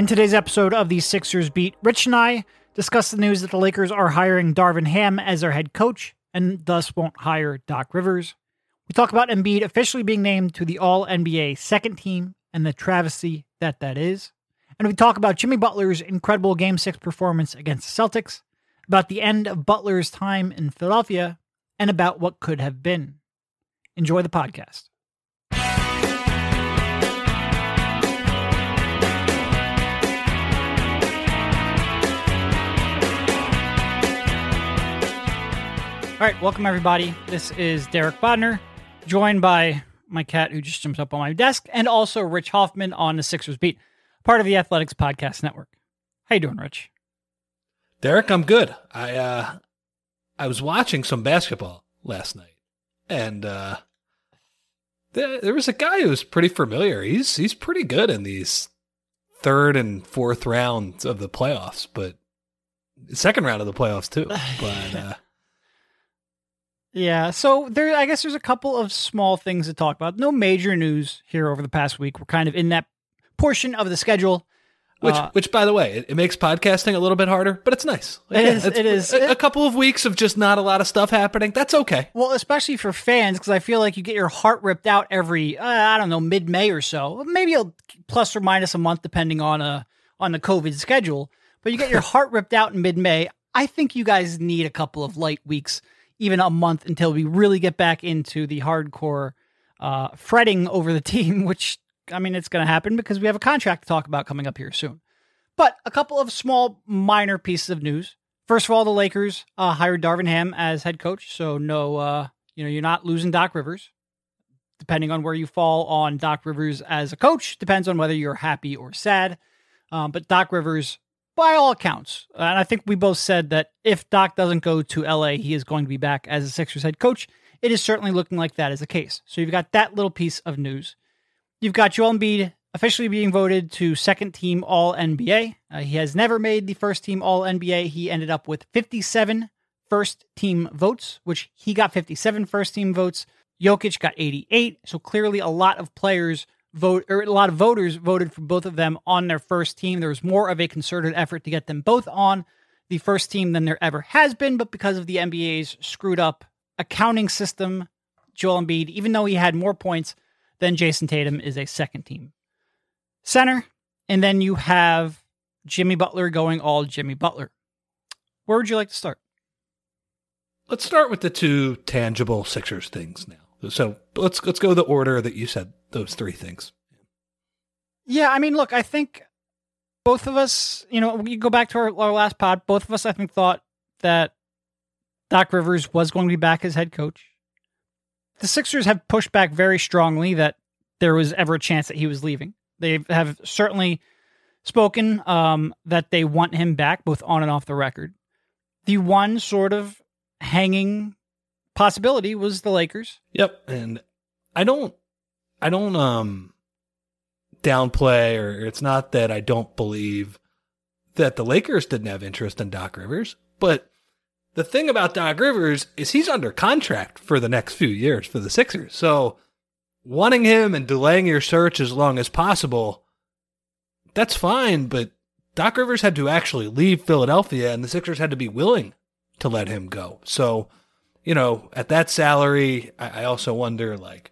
In today's episode of the Sixers Beat, Rich and I discuss the news that the Lakers are hiring Darvin Ham as their head coach and thus won't hire Doc Rivers. We talk about Embiid officially being named to the All NBA second team and the travesty that that is. And we talk about Jimmy Butler's incredible Game 6 performance against the Celtics, about the end of Butler's time in Philadelphia, and about what could have been. Enjoy the podcast. All right, welcome everybody. This is Derek Bodner, joined by my cat who just jumped up on my desk, and also Rich Hoffman on the Sixers Beat, part of the Athletics Podcast Network. How you doing, Rich? Derek, I'm good. I uh I was watching some basketball last night, and uh there, there was a guy who was pretty familiar. He's he's pretty good in these third and fourth rounds of the playoffs, but second round of the playoffs too. But uh Yeah, so there I guess there's a couple of small things to talk about. No major news here over the past week. We're kind of in that portion of the schedule. which Uh, which by the way, it, it makes podcasting a little bit harder, but it's nice. It is, it's- it is. A, a couple of weeks of just not a lot of stuff happening. That's okay. Well, especially for fans, because I feel like you get your heart ripped out every uh, I don't know mid May or so, maybe a plus or minus a month depending on uh on the COVID schedule. But you get your heart ripped out in mid May. I think you guys need a couple of light weeks, even a month, until we really get back into the hardcore uh, fretting over the team. Which I mean, it's going to happen because we have a contract to talk about coming up here soon. But a couple of small, minor pieces of news. First of all, the Lakers uh, hired Darvin Ham as head coach, so no, uh, you know, you're not losing Doc Rivers. Depending on where you fall on Doc Rivers as a coach, depends on whether you're happy or sad. Um, but Doc Rivers, by all accounts, and I think we both said that if Doc doesn't go to LA, he is going to be back as a Sixers head coach. It is certainly looking like that is the case. So you've got that little piece of news. You've got Joel Embiid officially being voted to second team All NBA. Uh, he has never made the first team All NBA. He ended up with 57 first team votes, which he got 57 first team votes. Jokic got 88. So clearly, a lot of players vote, or a lot of voters voted for both of them on their first team. There was more of a concerted effort to get them both on the first team than there ever has been. But because of the NBA's screwed up accounting system, Joel Embiid, even though he had more points than Jayson Tatum, is a second team center. And then you have Jimmy Butler going all Jimmy Butler. Where would you like to start? Let's start with the two tangible Sixers things now. So let's let's go the order that you said those three things. Yeah, I mean, look, I think both of us, you know, we go back to our, our last pod. Both of us, I think, thought that Doc Rivers was going to be back as head coach. The Sixers have pushed back very strongly that there was ever a chance that he was leaving. They have certainly spoken um, that they want him back, both on and off the record. The one sort of hanging possibility was the Lakers. Yep, and I don't I don't um downplay or it's not that I don't believe that the Lakers didn't have interest in Doc Rivers, but the thing about Doc Rivers is he's under contract for the next few years for the Sixers. So wanting him and delaying your search as long as possible, that's fine, but Doc Rivers had to actually leave Philadelphia and the Sixers had to be willing to let him go. So, you know, at that salary, I, I also wonder like,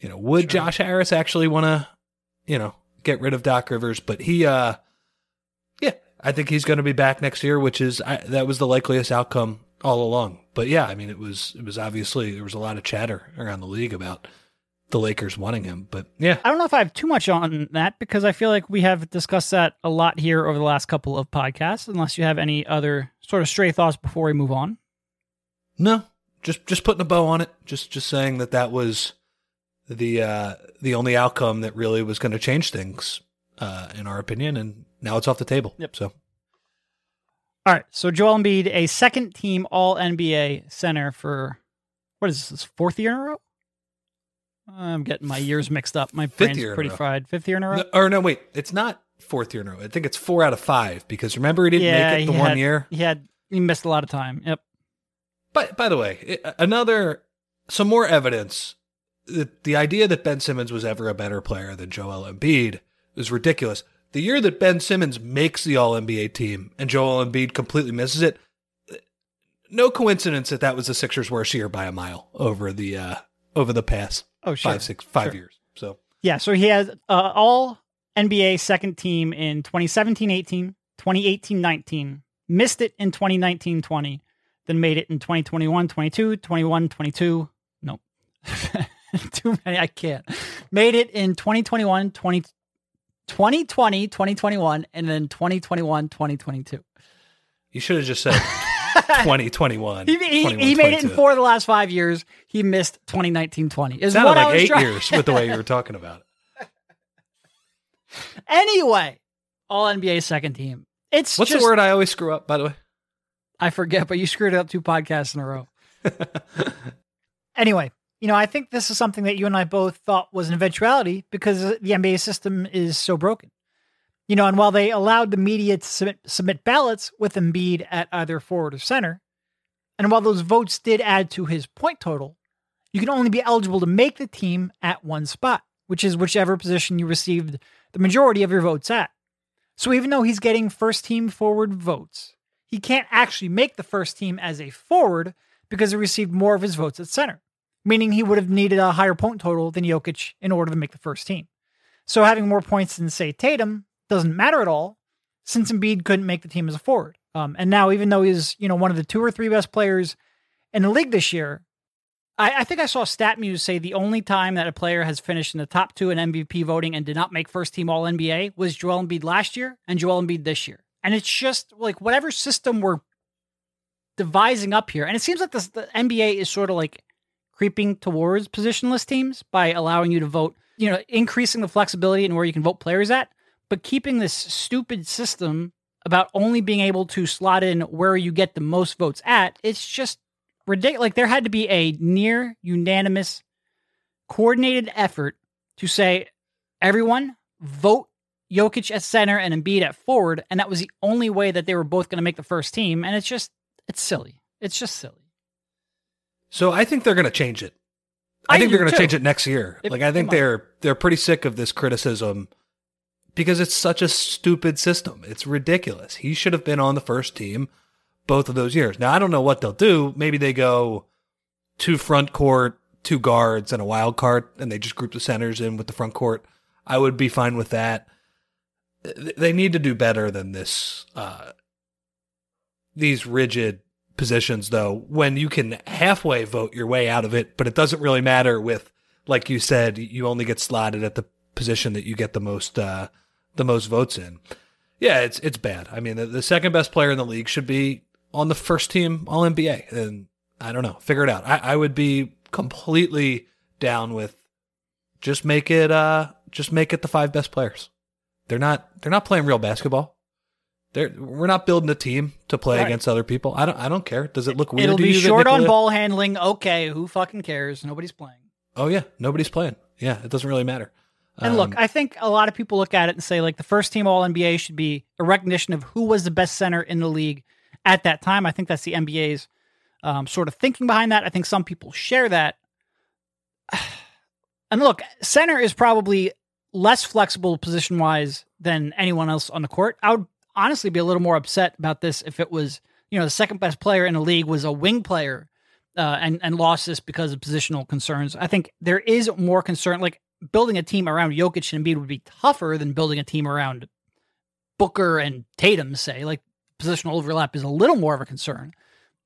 you know, would Sure. Josh Harris actually want to, you know, get rid of Doc Rivers? But he, uh, yeah, I think he's going to be back next year, which is I, that was the likeliest outcome all along. But yeah, I mean, it was it was obviously there was a lot of chatter around the league about the Lakers wanting him. But yeah, I don't know if I have too much on that because I feel like we have discussed that a lot here over the last couple of podcasts. Unless you have any other sort of stray thoughts before we move on. no, just just putting a bow on it. Just just saying that that was the uh, the only outcome that really was going to change things, uh, in our opinion. And now it's off the table. Yep. So All right, so Joel Embiid, a second team All NBA center for what is this? Fourth year in a row? I'm getting my years mixed up. My brain's year pretty fried. Fifth year in a row. No, or no, wait, it's not fourth year in a row. I think it's four out of five because remember he didn't yeah, make it the one had- year. He had he missed a lot of time. Yep. But by the way, it, another some more evidence the, the idea that Ben Simmons was ever a better player than Joel Embiid is ridiculous. The year that Ben Simmons makes the All NBA team and Joel Embiid completely misses it, no coincidence that that was the Sixers' worst year by a mile over the uh, over the past Oh, sure. five six five Sure. years. So Yeah, so he has uh, all NBA second team in 2017-18, 2018-19, missed it in 2019-20, then made it in 2021-22, 21-22. Nope. Too many, I can't. Made it in 2021, 20, 2020, 2021, and then 2021, 2022. you should have just said 2021. He, he, he made it in four of the last five years. He missed 2019-20. Is Sounded what I like was eight trying- years with the way you were talking about it. Anyway, all NBA second team. It's What's just, the word I always screw up, by the way? I forget, but you screwed it up two podcasts in a row. anyway, you know, I think this is something that you and I both thought was an eventuality because the NBA system is so broken. You know, and while they allowed the media to submit, submit ballots with Embiid at either forward or center, and while those votes did add to his point total, you can only be eligible to make the team at one spot, which is whichever position you received the majority of your votes at. So even though he's getting first team forward votes, he can't actually make the first team as a forward because he received more of his votes at center, meaning he would have needed a higher point total than Jokic in order to make the first team. So having more points than, say, Tatum doesn't matter at all since Embiid couldn't make the team as a forward. Um, and now, even though he's you know one of the two or three best players in the league this year, I, I think I saw StatMuse say the only time that a player has finished in the top two in MVP voting and did not make first team All NBA was Joel Embiid last year and Joel Embiid this year. And it's just like whatever system we're devising up here, and it seems like this, the NBA is sort of like creeping towards positionless teams by allowing you to vote, you know, increasing the flexibility and where you can vote players at, but keeping this stupid system about only being able to slot in where you get the most votes at. It's just ridiculous. Like there had to be a near unanimous, coordinated effort to say, everyone vote Jokic at center and Embiid at forward, and that was the only way that they were both going to make the first team. And it's just, it's silly. It's just silly. So I think they're going to change it. I, I think they're going to change it next year. If- like I think they're they're pretty sick of this criticism because it's such a stupid system. It's ridiculous. He should have been on the first team both of those years. Now I don't know what they'll do. Maybe they go two front court, two guards, and a wild card, and they just group the centers in with the front court. I would be fine with that. They need to do better than this. Uh, these rigid positions, though, when you can halfway vote your way out of it, but it doesn't really matter with, like you said, you only get slotted at the position that you get the most uh, the most votes in. Yeah, it's it's bad. I mean, the, the second best player in the league should be on the first team All NBA, and I don't know, figure it out. I, I would be completely down with just make it uh just make it the five best players. They're not they're not playing real basketball. They're, we're not building a team to play Right. against other people. I don't. I don't care. Does it look weird? It'll to be short on ball handling. Okay, who fucking cares? Nobody's playing. Oh yeah, nobody's playing. Yeah, it doesn't really matter. And look, Um, I think a lot of people look at it and say like the first team All NBA should be a recognition of who was the best center in the league at that time. I think that's the NBA's um, sort of thinking behind that. I think some people share that. And look, center is probably less flexible position wise than anyone else on the court. I would honestly be a little more upset about this if it was, you know, the second best player in the league was a wing player uh, and and lost this because of positional concerns. I think there is more concern. Like building a team around Jokic and Embiid would be tougher than building a team around Booker and Tatum. Say like positional overlap is a little more of a concern,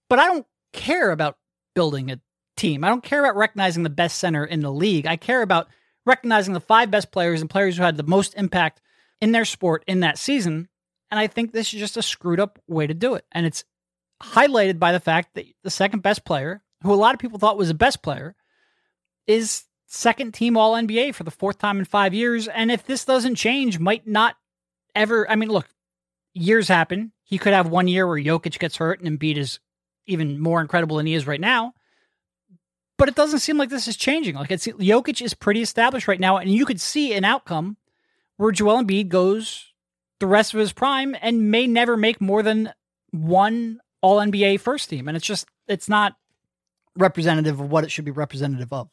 but I don't care about building a team. I don't care about recognizing the best center in the league. I care about recognizing the five best players and players who had the most impact in their sport in that season. And I think this is just a screwed up way to do it. And it's highlighted by the fact that the second best player, who a lot of people thought was the best player, is second team All NBA for the fourth time in five years. And if this doesn't change, might not ever. I mean, look, years happen. He could have one year where Jokic gets hurt and Embiid is even more incredible than he is right now. But it doesn't seem like this is changing. Like it's Jokic is pretty established right now, and you could see an outcome where Joel Embiid goes the rest of his prime and may never make more than one All NBA first team, and it's just it's not representative of what it should be representative of.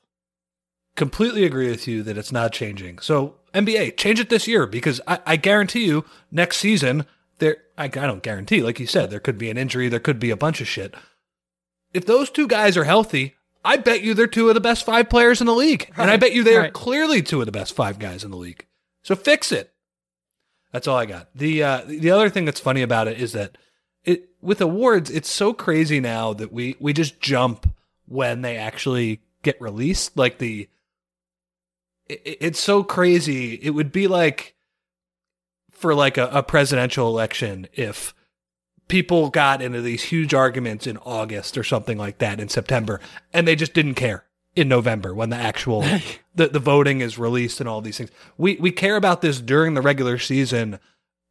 completely agree with you that it's not changing. So NBA, change it this year because I, I guarantee you next season there. I, I don't guarantee, like you said, there could be an injury, there could be a bunch of shit. If those two guys are healthy, I bet you they're two of the best five players in the league, right. and I bet you they are clearly two of the best five guys in the league. So fix it. That's all I got. The uh, the other thing that's funny about it is that it with awards, it's so crazy now that we we just jump when they actually get released. Like the it, it's so crazy. It would be like for like a, a presidential election if people got into these huge arguments in August or something like that in September and they just didn't care in November when the actual the, the voting is released and all these things. We we care about this during the regular season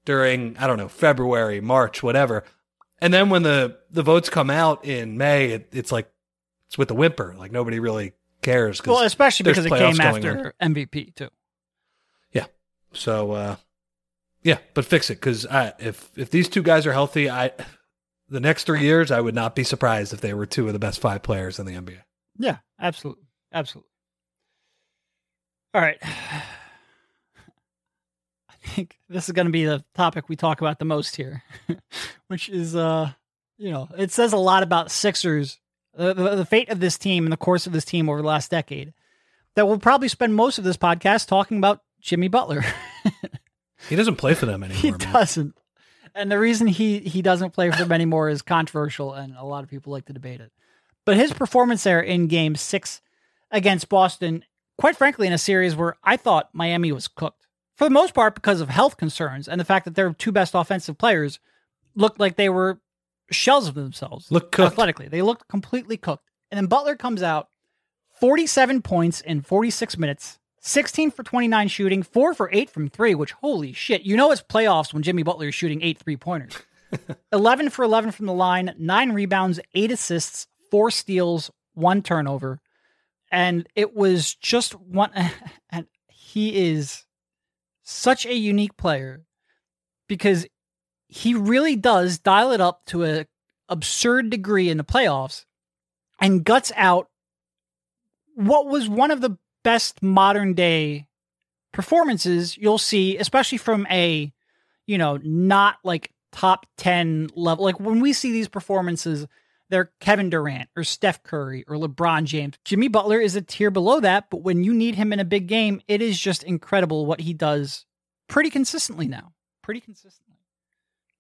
during I don't know February, March, whatever. And then when the the votes come out in May, it, it's like it's with a whimper. Like nobody really cares. Well, especially because it came after on. MVP too. Yeah. So uh, yeah, but fix it because if if these two guys are healthy, I the next three years I would not be surprised if they were two of the best five players in the NBA. Yeah, absolutely, absolutely. All right. I think this is going to be the topic we talk about the most here, which is, uh, you know, it says a lot about Sixers the, the, the fate of this team and the course of this team over the last decade, that we'll probably spend most of this podcast talking about Jimmy Butler. he doesn't play for them anymore. He man. doesn't. And the reason he, he doesn't play for them anymore is controversial, and a lot of people like to debate it. But his performance there in game six against Boston, quite frankly, in a series where I thought Miami was cooked, for the most part because of health concerns and the fact that their two best offensive players looked like they were shells of themselves. Look cooked. athletically. They looked completely cooked. And then Butler comes out 47 points in 46 minutes, 16 for 29 shooting, 4 for 8 from 3, which holy shit. You know it's playoffs when Jimmy Butler is shooting 8 three-pointers. 11 for 11 from the line, 9 rebounds, 8 assists, 4 steals, 1 turnover. And it was just one and he is such a unique player because he really does dial it up to a absurd degree in the playoffs and guts out what was one of the best modern day performances you'll see, especially from a, you know, not like top 10 level. Like when we see these performances, they're Kevin Durant or Steph Curry or LeBron James. Jimmy Butler is a tier below that, but when you need him in a big game, it is just incredible what he does pretty consistently now. Pretty consistently.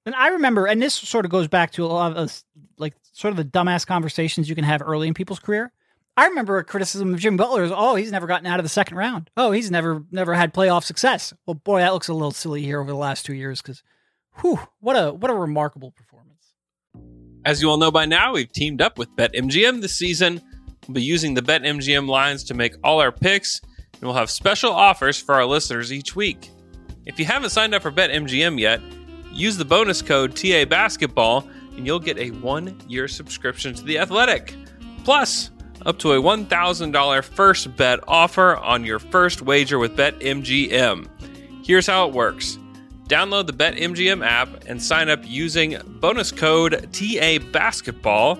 And I remember, and this sort of goes back to a lot of us, like sort of the dumbass conversations you can have early in people's career. I remember a criticism of Jim Butler is, oh, he's never gotten out of the second round. Oh, he's never never had playoff success. Well, boy, that looks a little silly here over the last two years because, whew, what a what a remarkable performance. As you all know by now, we've teamed up with BetMGM this season. We'll be using the BetMGM lines to make all our picks, and we'll have special offers for our listeners each week. If you haven't signed up for BetMGM yet, Use the bonus code TA Basketball, and you'll get a one year subscription to The Athletic. Plus, up to a $1,000 first bet offer on your first wager with BetMGM. Here's how it works download the BetMGM app and sign up using bonus code TA Basketball.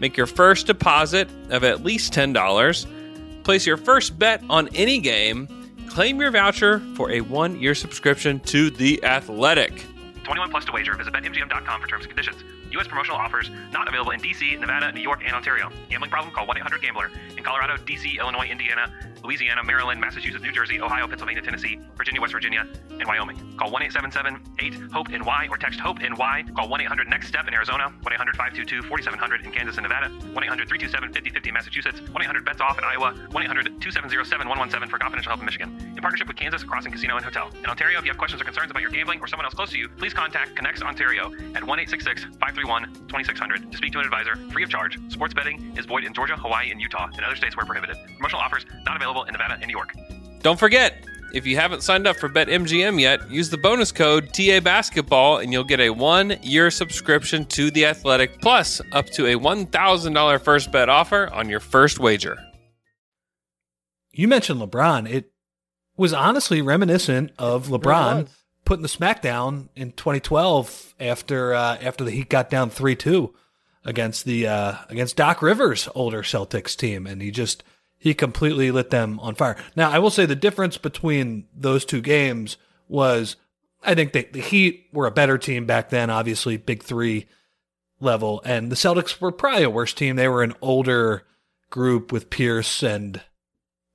Make your first deposit of at least $10. Place your first bet on any game. Claim your voucher for a one year subscription to The Athletic. 21 plus to wager. Visit BetMGM.com for terms and conditions. U.S. promotional offers not available in D.C., Nevada, New York, and Ontario. Gambling problem? Call 1-800-GAMBLER. In Colorado, D.C., Illinois, Indiana, Louisiana, Maryland, Massachusetts, New Jersey, Ohio, Pennsylvania, Tennessee, Virginia, West Virginia, and Wyoming. Call 1-877-8-HOPE-NY or text HOPE-NY. Call 1-800-NEXT-STEP in Arizona, 1-800-522-4700 in Kansas and Nevada, 1-800-327-5050 in Massachusetts, 1-800-BETS-OFF in Iowa, 1-800-2707-117 for confidential help in Michigan. In partnership with Kansas Crossing Casino and Hotel. In Ontario, if you have questions or concerns about your gambling or someone else close to you, please contact ConnexOntario at 1-866-531-2600 to speak to an advisor free of charge. Sports betting is void in Georgia, Hawaii, and Utah, and other states where prohibited. Promotional offers not available in Nevada and New York. Don't forget, if you haven't signed up for BetMGM yet, use the bonus code TA Basketball and you'll get a one year subscription to The Athletic, plus up to a $1,000 first bet offer on your first wager. You mentioned LeBron. It was honestly reminiscent of LeBron putting the smackdown in 2012 after uh, after the Heat got down 3-2 against the uh, against Doc Rivers' older Celtics team and he just he completely lit them on fire. Now, I will say the difference between those two games was I think the Heat were a better team back then, obviously, big three level, and the Celtics were probably a worse team. They were an older group with Pierce and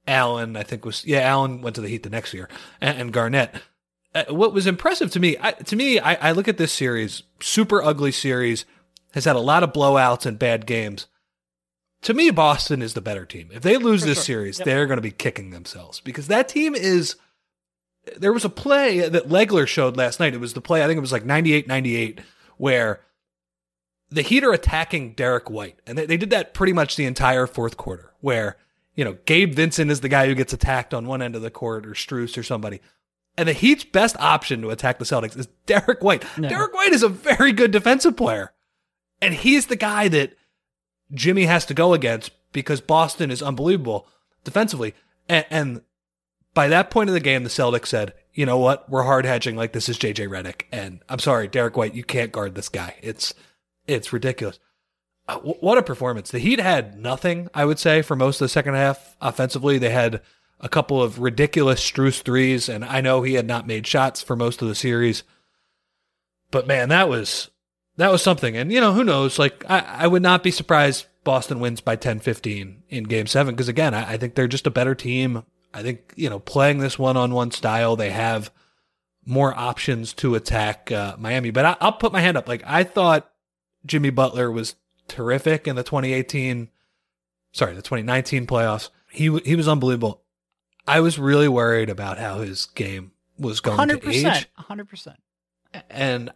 Allen, I think was, yeah, Allen went to the Heat the next year, and, and Garnett. Uh, what was impressive to me, I, to me, I, I look at this series, super ugly series, has had a lot of blowouts and bad games. To me, Boston is the better team. If they lose For this sure. series, Yep. they're going to be kicking themselves because that team is. There was a play that Legler showed last night. It was the play, I think it was like 98 98, where the Heat are attacking Derrick White. And they, they did that pretty much the entire fourth quarter, where, you know, Gabe Vincent is the guy who gets attacked on one end of the court or Strus or somebody. And the Heat's best option to attack the Celtics is Derrick White. No. Derrick White is a very good defensive player. And he's the guy that Jimmy has to go against because Boston is unbelievable defensively. And, and by that point of the game, the Celtics said, you know what? We're hard hedging like this is JJ Redick. And I'm sorry, Derrick White, you can't guard this guy. It's, it's ridiculous. Uh, wh- what a performance. The Heat had nothing, I would say, for most of the second half offensively. They had a couple of ridiculous Strus threes, and I know he had not made shots for most of the series. But man, that was that was something. And you know, who knows? Like I, I would not be surprised Boston wins by 10-15 in game seven. Because again, I, I think they're just a better team. I think, you know, playing this one on one style, they have more options to attack uh, Miami. But I, I'll put my hand up. Like I thought Jimmy Butler was terrific in the 2018, sorry, the 2019 playoffs. He he was unbelievable. I was really worried about how his game was going Hundred to age, hundred percent. and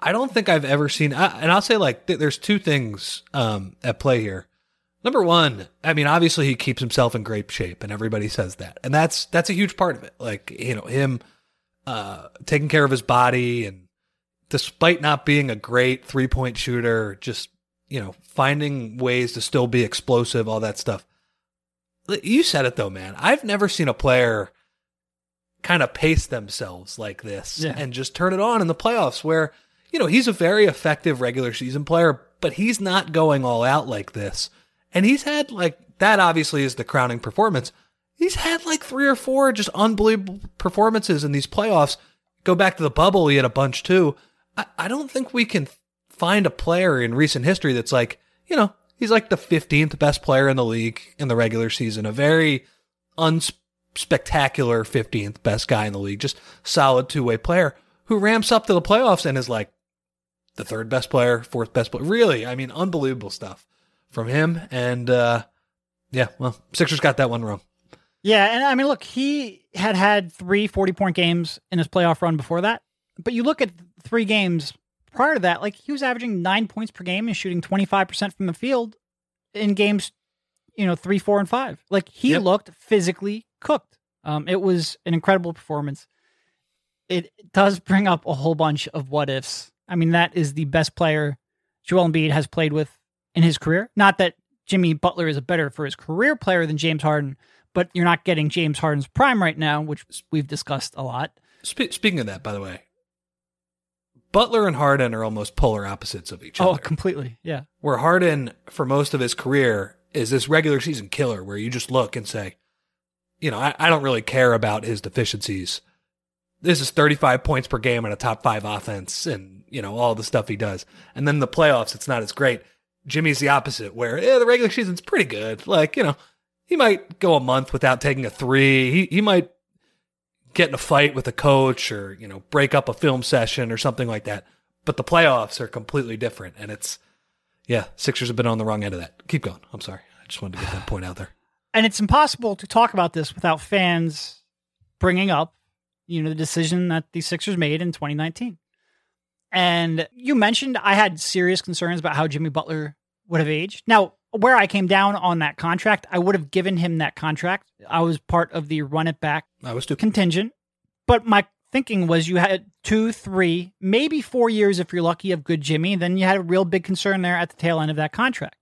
I don't think I've ever seen. I, and I'll say like th- there's two things um, at play here. Number one, I mean, obviously he keeps himself in great shape, and everybody says that, and that's that's a huge part of it. Like you know him uh, taking care of his body, and despite not being a great three point shooter, just you know finding ways to still be explosive, all that stuff. You said it though, man. I've never seen a player kind of pace themselves like this Yeah. and just turn it on in the playoffs where, you know, he's a very effective regular season player, but he's not going all out like this. And he's had like that obviously is the crowning performance. He's had like three or four just unbelievable performances in these playoffs. Go back to the bubble, he had a bunch too. I, I don't think we can find a player in recent history that's like, you know, he's like the 15th best player in the league in the regular season, a very unspectacular 15th best guy in the league, just solid two way player who ramps up to the playoffs and is like the third best player, fourth best player. Really, I mean, unbelievable stuff from him. And uh, yeah, well, Sixers got that one wrong. Yeah, and I mean, look, he had had three 40 point games in his playoff run before that. But you look at three games prior to that, like he was averaging nine points per game and shooting 25% from the field in games, you know, three, four, and five. Like he Yep. looked physically cooked. Um, it was an incredible performance. It does bring up a whole bunch of what ifs. I mean, that is the best player Joel Embiid has played with in his career. Not that Jimmy Butler is a better for his career player than James Harden, but you're not getting James Harden's prime right now, which we've discussed a lot. Spe- speaking of that, by the way, Butler and Harden are almost polar opposites of each Oh, other. Oh, completely. Yeah. where Harden, for most of his career, is this regular season killer where you just look and say, you know, I, I don't really care about his deficiencies. This is 35 points per game and a top five offense and, you know, all the stuff he does. And then the playoffs, it's not as great. Jimmy's the opposite, where yeah, the regular season's pretty good. Like, you know, he might go a month without taking a three. He, he might get in a fight with a coach or, you know, break up a film session or something like that. But the playoffs are completely different. And it's, yeah, Sixers have been on the wrong end of that. Keep going. I'm sorry. I just wanted to get that point out there. And it's impossible to talk about this without fans bringing up, you know, the decision that the Sixers made in 2019. And you mentioned I had serious concerns about how Jimmy Butler would have aged. Now, where I came down on that contract, I would have given him that contract. I was part of the run it back I was too. contingent. But my thinking was you had two, three, maybe four years if you're lucky of good Jimmy. Then you had a real big concern there at the tail end of that contract.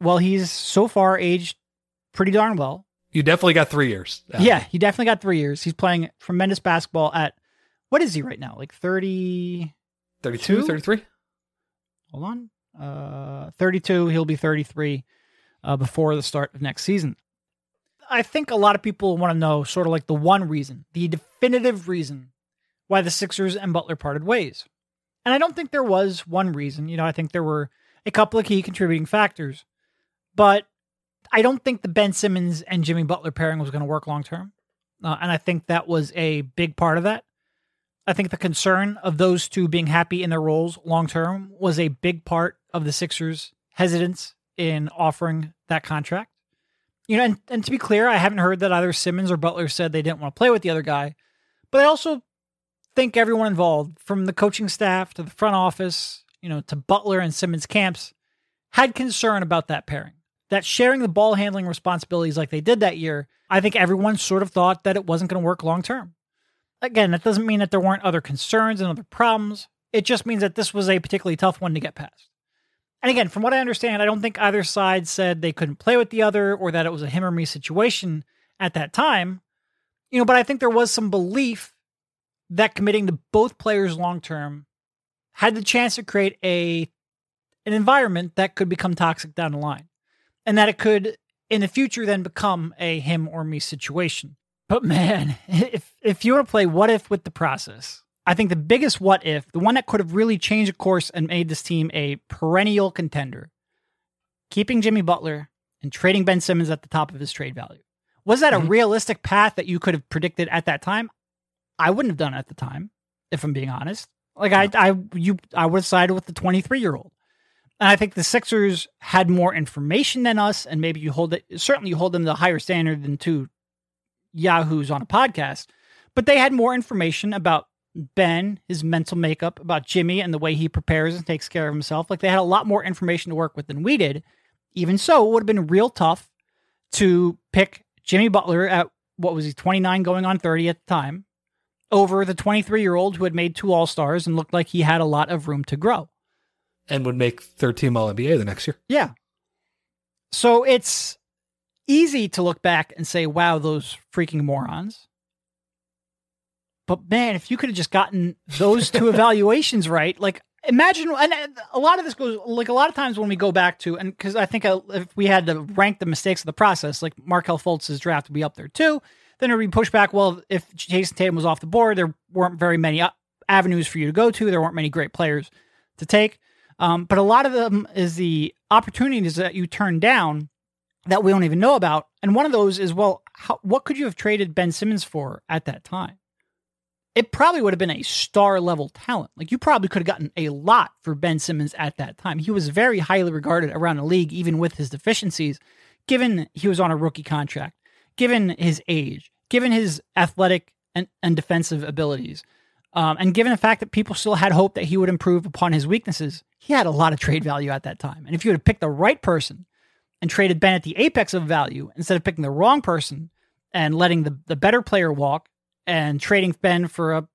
Well, he's so far aged pretty darn well. You definitely got three years. Uh, Yeah, he definitely got three years. He's playing tremendous basketball at what is he right now? Like 30. 32, 33? Hold on. Uh, 32. He'll be 33 uh, before the start of next season. I think a lot of people want to know sort of like the one reason, the definitive reason why the Sixers and Butler parted ways. And I don't think there was one reason. You know, I think there were a couple of key contributing factors. But I don't think the Ben Simmons and Jimmy Butler pairing was going to work long term. Uh, and I think that was a big part of that. I think the concern of those two being happy in their roles long term was a big part of the Sixers' hesitance in offering that contract. You know, and, and to be clear, I haven't heard that either Simmons or Butler said they didn't want to play with the other guy. But I also think everyone involved, from the coaching staff to the front office, you know, to Butler and Simmons camps, had concern about that pairing. That sharing the ball handling responsibilities like they did that year, I think everyone sort of thought that it wasn't going to work long term. Again, that doesn't mean that there weren't other concerns and other problems. It just means that this was a particularly tough one to get past. And again, from what I understand, I don't think either side said they couldn't play with the other or that it was a him or me situation at that time. You know, but I think there was some belief that committing to both players long term had the chance to create a an environment that could become toxic down the line. And that it could in the future then become a him or me situation. But man, if if you want to play what if with the process, I think the biggest what if, the one that could have really changed the course and made this team a perennial contender, keeping Jimmy Butler and trading Ben Simmons at the top of his trade value. Was that mm-hmm. a realistic path that you could have predicted at that time? I wouldn't have done it at the time, if I'm being honest. Like no. I, I, you, I would have sided with the 23 year old. And I think the Sixers had more information than us, and maybe you hold it. Certainly, you hold them to a higher standard than two yahoos on a podcast. But they had more information about Ben, his mental makeup, about Jimmy, and the way he prepares and takes care of himself. Like they had a lot more information to work with than we did. Even so, it would have been real tough to pick Jimmy Butler at what was he 29 going on 30 at the time over the 23 year old who had made two All Stars and looked like he had a lot of room to grow. And would make third team All NBA the next year. Yeah. So it's easy to look back and say, wow, those freaking morons. But man, if you could have just gotten those two evaluations right, like imagine, and a lot of this goes like a lot of times when we go back to, and because I think uh, if we had to rank the mistakes of the process, like Markelle Fultz's draft would be up there too. Then it would be pushed back Well, if Jayson Tatum was off the board, there weren't very many uh, avenues for you to go to. There weren't many great players to take. Um, but a lot of them is the opportunities that you turn down that we don't even know about. And one of those is, well, how, what could you have traded Ben Simmons for at that time? It probably would have been a star level talent. Like you probably could have gotten a lot for Ben Simmons at that time. He was very highly regarded around the league, even with his deficiencies, given he was on a rookie contract given his age, given his athletic and, and defensive abilities, um, and given the fact that people still had hope that he would improve upon his weaknesses, he had a lot of trade value at that time. And if you had picked the right person and traded Ben at the apex of value instead of picking the wrong person and letting the, the better player walk and trading Ben for a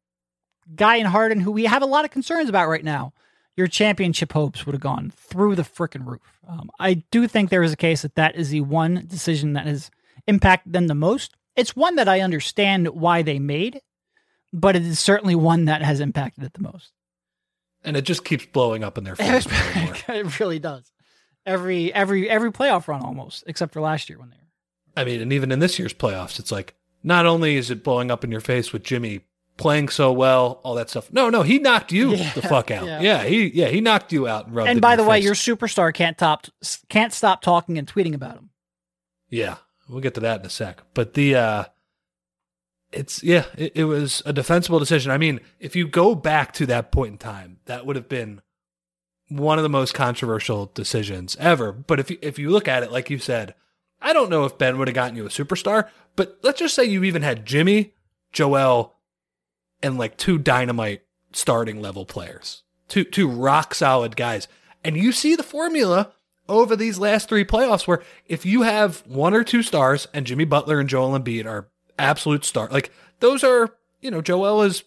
guy in Harden who we have a lot of concerns about right now, your championship hopes would have gone through the freaking roof. Um, I do think there is a case that that is the one decision that has impacted them the most. It's one that I understand why they made, but it is certainly one that has impacted it the most. And it just keeps blowing up in their face. it really does. Every every every playoff run almost, except for last year when they were. I mean, and even in this year's playoffs, it's like not only is it blowing up in your face with Jimmy playing so well, all that stuff. No, no, he knocked you yeah, the fuck out. Yeah. yeah. he yeah he knocked you out and rubbed. And by the way, your superstar can't top can't stop talking and tweeting about him. Yeah, We'll get to that in a sec. But the uh it's yeah, it, it was a defensible decision. I mean, if you go back to that point in time, that would have been one of the most controversial decisions ever. But if you, if you look at it, like you said, I don't know if Ben would have gotten you a superstar, but let's just say you even had Jimmy, Joel, and like two dynamite starting level players, two two rock solid guys, and you see the formula over these last three playoffs where if you have one or two stars and Jimmy Butler and Joel Embiid are absolute star, like those are, you know, Joel is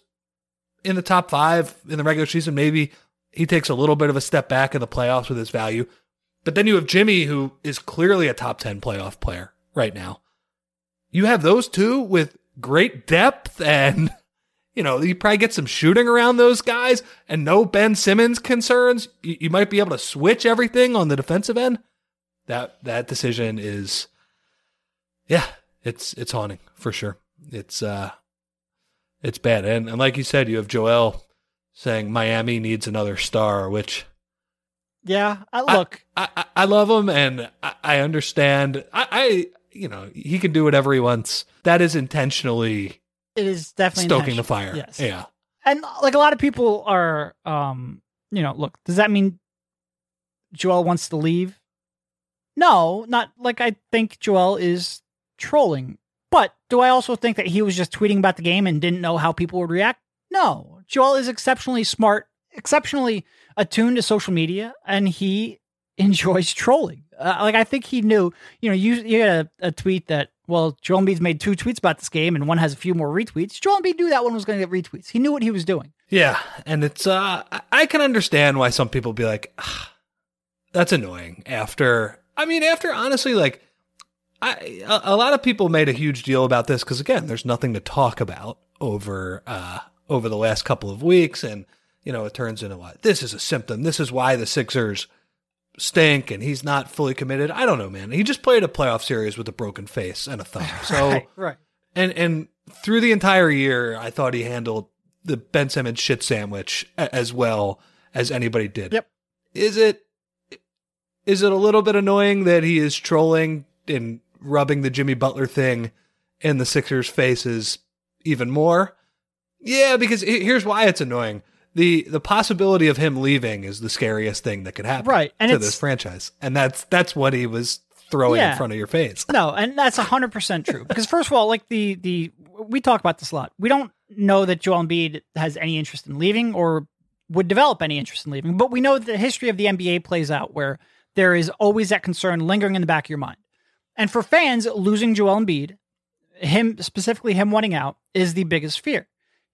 in the top five in the regular season. Maybe he takes a little bit of a step back in the playoffs with his value. But then you have Jimmy, who is clearly a top 10 playoff player right now. You have those two with great depth and you know, you probably get some shooting around those guys and no Ben Simmons concerns. You, you, might be able to switch everything on the defensive end. That that decision is, yeah, it's it's haunting for sure. It's uh, it's bad. And and like you said, you have Joel saying Miami needs another star, which Yeah, I, look, I, I, I love him and I, I understand. I, I you know he can do whatever he wants. That is intentionally it is definitely stoking the fire. Yes. Yeah. and like a lot of people are um you know look does that mean joel wants to leave no not like i think joel is trolling but do i also think that he was just tweeting about the game and didn't know how people would react no joel is exceptionally smart exceptionally attuned to social media and he enjoys trolling. Uh, like i think he knew you know you, you had a, a tweet that well joel Embiid's made two tweets about this game and one has a few more retweets. Joel Embiid knew that one was going to get retweets. He knew what he was doing. Yeah, and it's uh I- can understand why some people be like "Ah, that's annoying after I mean after honestly like I a, a lot of people made a huge deal about this cuz again there's nothing to talk about over uh over the last couple of weeks and you know it turns into what this is a symptom this is why the Sixers stink and he's not fully committed I don't know man he just played a playoff series with a broken face and a thumb so right, right. and and through the entire year, I thought he handled the Ben Simmons shit sandwich as well as anybody did. Yep. Is it is it a little bit annoying that he is trolling and rubbing the Jimmy Butler thing in the Sixers' faces even more? Yeah, because here's why it's annoying. The the possibility of him leaving is the scariest thing that could happen Right, and to this franchise. And that's that's what he was throwing Yeah. in front of your face. No, and that's hundred percent true. Because first of all, like the the we talk about this a lot. We don't know that Joel Embiid has any interest in leaving or would develop any interest in leaving, but we know that the history of the NBA plays out where there is always that concern lingering in the back of your mind. And for fans, losing Joel Embiid, him specifically him wanting out, is the biggest fear.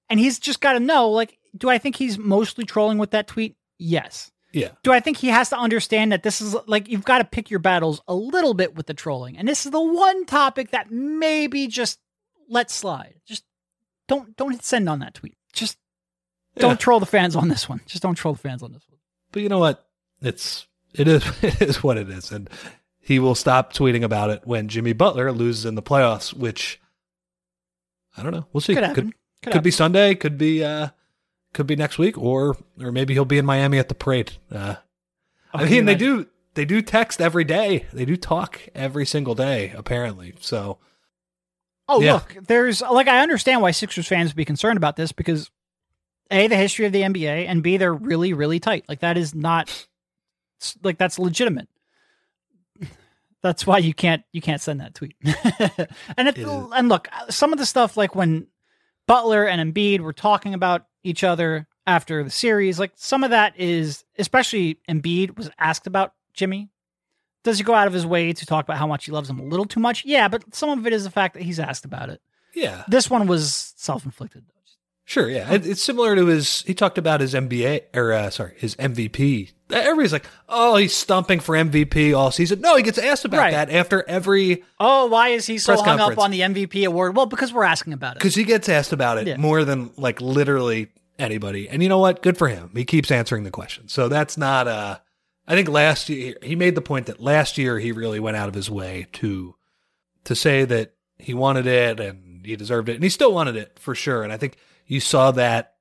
And he's just got to know, like, do I think he's mostly trolling with that tweet? Yes Yeah. do I think he has to understand that this is like you've got to pick your battles a little bit with the trolling, and this is the one topic that maybe just let slide. Just don't don't send on that tweet. Just Yeah. don't troll the fans on this one. Just don't troll the fans on this one. But you know what? It's it is it is what it is, and he will stop tweeting about it when Jimmy Butler loses in the playoffs. Which I don't know. We'll see. Could Could happen. could, Could be Sunday. Could be uh could be next week, or or maybe he'll be in Miami at the parade. Uh, I mean, they do they do text every day. They do talk every single day, apparently. So Oh, Yeah. look, there's like I understand why Sixers fans would be concerned about this because a the history of the NBA and b they're really really tight. Like that is not like that's legitimate. That's why you can't you can't send that tweet. and if and look, some of the stuff like when Butler and Embiid were talking about each other after the series, like some of that is especially Embiid was asked about Jimmy. Does he go out of his way to talk about how much he loves him a little too much? Yeah, but some of it is the fact that he's asked about it. yeah, This one was self inflicted. Sure, yeah. It, it's similar to his. He talked about his NBA or uh, sorry, his MVP. Everybody's like, "Oh, he's stumping for MVP all season." No, he gets asked about Right. that after every Oh, why is he so hung conference. up on the MVP award? Well, because we're asking about it. because he gets asked about it Yeah. more than like literally anybody. And you know what? Good for him. He keeps answering the question. So that's not. Uh, I think last year he made the point that last year he really went out of his way to to say that he wanted it and he deserved it, and he still wanted it for sure. And I think you saw that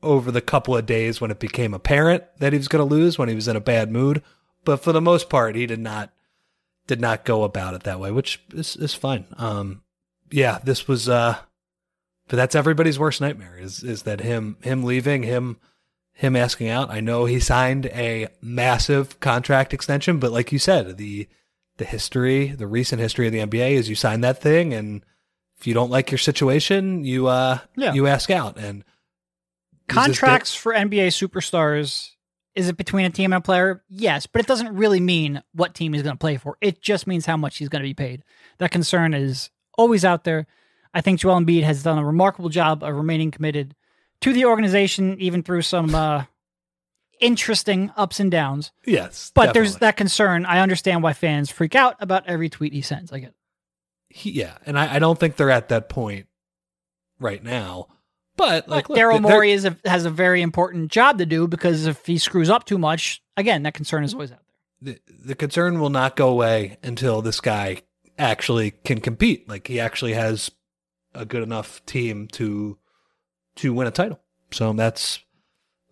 over the couple of days when it became apparent that he was going to lose when he was in a bad mood. But for the most part, he did not did not go about it that way, which is is fine. Um, yeah, this was uh, but that's everybody's worst nightmare is is that him him leaving him him asking out. I know he signed a massive contract extension, but like you said, the the history, the recent history of the NBA is you sign that thing and if you don't like your situation, you uh Yeah. you ask out and Contracts for NBA superstars is it between a team and a player? Yes, but it doesn't really mean what team he's going to play for. It just means how much he's going to be paid. That concern is always out there. I think Joel Embiid has done a remarkable job of remaining committed to the organization, even through some uh, interesting ups and downs. yes, But there's that concern. I understand why fans freak out about every tweet he sends. I get it. He- yeah, and I, I don't think they're at that point right now. But like Like Daryl Morey is a, has a very important job to do because if he screws up too much, again, that concern is always out there. the, the concern will not go away until this guy actually can compete. Like he actually has a good enough team to to win a title. So that's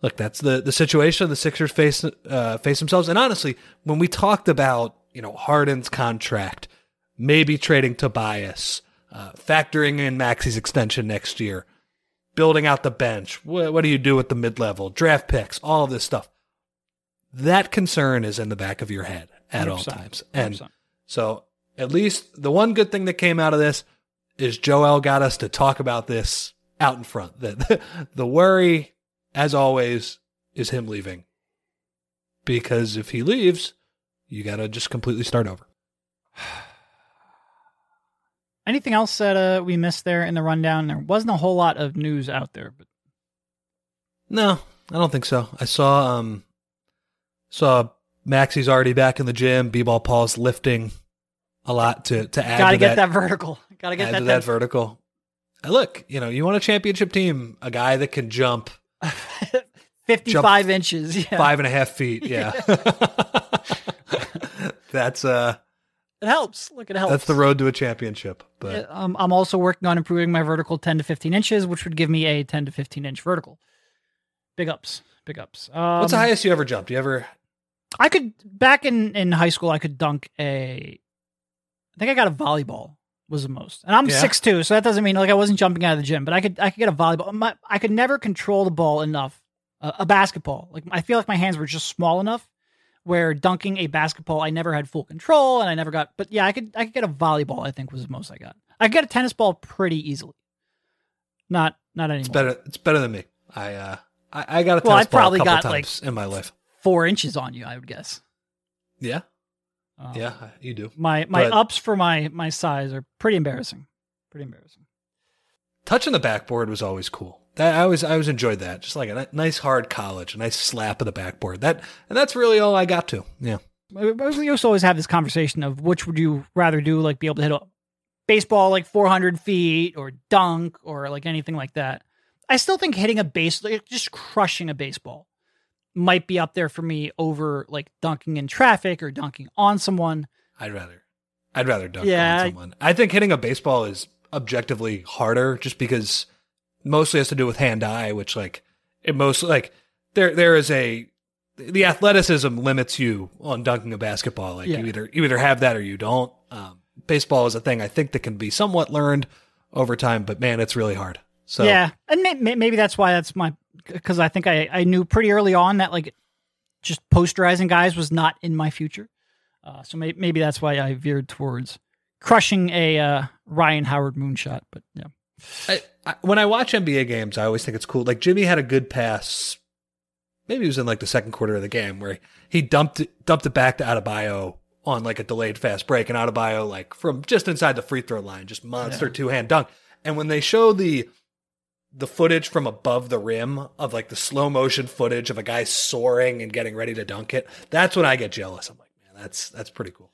look, that's the the situation the Sixers face uh, face themselves. And honestly, when we talked about you know Harden's contract, maybe trading Tobias, uh, factoring in Maxey's extension next year, building out the bench, what, what do you do with the mid level, draft picks, all of this stuff. That concern is in the back of your head at all 100%, times, and 100%. so at least the one good thing that came out of this is Joel got us to talk about this out in front. The, the worry, as always, is him leaving. Because if he leaves, you got to just completely start over. Anything else that uh, we missed there in the rundown? There wasn't a whole lot of news out there, but No, I don't think so. I saw um saw Maxey's already back in the gym. B-ball Paul's lifting a lot to to add gotta to get that, vertical. Gotta get add that, to that vertical. Look, you know, you want a championship team, a guy that can jump fifty-five inches. Yeah, five and a half feet. Yeah. that's uh it helps. Look, it helps. that's the road to a championship. But Yeah, um, I'm also working on improving my vertical 10 to 15 inches, which would give me a 10 to 15 inch vertical. Big ups, big ups. Um, what's the highest you ever jumped? You ever I could back in in high school. I could dunk a. I think I got a volleyball was the most, and I'm Yeah. six two, so that doesn't mean like I wasn't jumping out of the gym, but I could I could get a volleyball. My, I could never control the ball enough. Uh, a basketball, like I feel like my hands were just small enough where dunking a basketball, I never had full control, and I never got. But yeah, I could I could get a volleyball. I think was the most I got. I could get a tennis ball pretty easily. Not not anymore. it's better it's better than me. I uh I, I got a tennis Well, I ball probably a couple got, like- times in my life. Four inches on you, I would guess. Yeah. Um, Yeah, you do. My my But- ups for my my size are pretty embarrassing. Pretty embarrassing. Touching the backboard was always cool. That I always I always enjoyed that. Just like a nice hard college, a nice slap of the backboard. That and that's really all I got to. Yeah. We to always have this conversation of which would you rather do, like be able to hit a baseball like 400 feet or dunk or like anything like that. I still think hitting a base, like just crushing a baseball, might be up there for me over like dunking in traffic or dunking on someone. I'd rather I'd rather dunk Yeah, on someone. I think hitting a baseball is objectively harder just because mostly has to do with hand eye, which like it most like there there is a the athleticism limits you on dunking a basketball. Like Yeah. you either you either have that or you don't. Um, baseball is a thing I think that can be somewhat learned over time, but man, it's really hard. So yeah, and may, may, maybe that's why that's my because I think I I knew pretty early on that like just posterizing guys was not in my future. Uh, so may, maybe that's why I veered towards crushing a uh, Ryan Howard moonshot. But yeah, I, I, when I watch NBA games, I always think it's cool. Like Jimmy had a good pass. Maybe it was in like the second quarter of the game where he dumped it, dumped it back to Adebayo on like a delayed fast break, and Adebayo like from just inside the free throw line, just monster two hand dunk. And when they show the the footage from above the rim of like the slow motion footage of a guy soaring and getting ready to dunk it, that's when I get jealous. I'm like, man, that's that's pretty cool.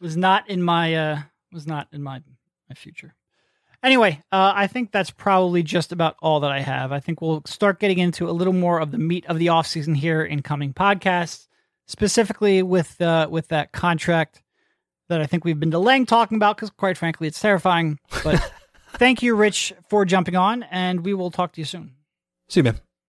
was not in my uh, was not in my my future. Anyway, uh, I think that's probably just about all that I have. I think we'll start getting into a little more of the meat of the offseason here in coming podcasts, specifically with uh, with that contract that I think we've been delaying talking about because, quite frankly, it's terrifying. But thank you, Rich, for jumping on, and we will talk to you soon. See you, man.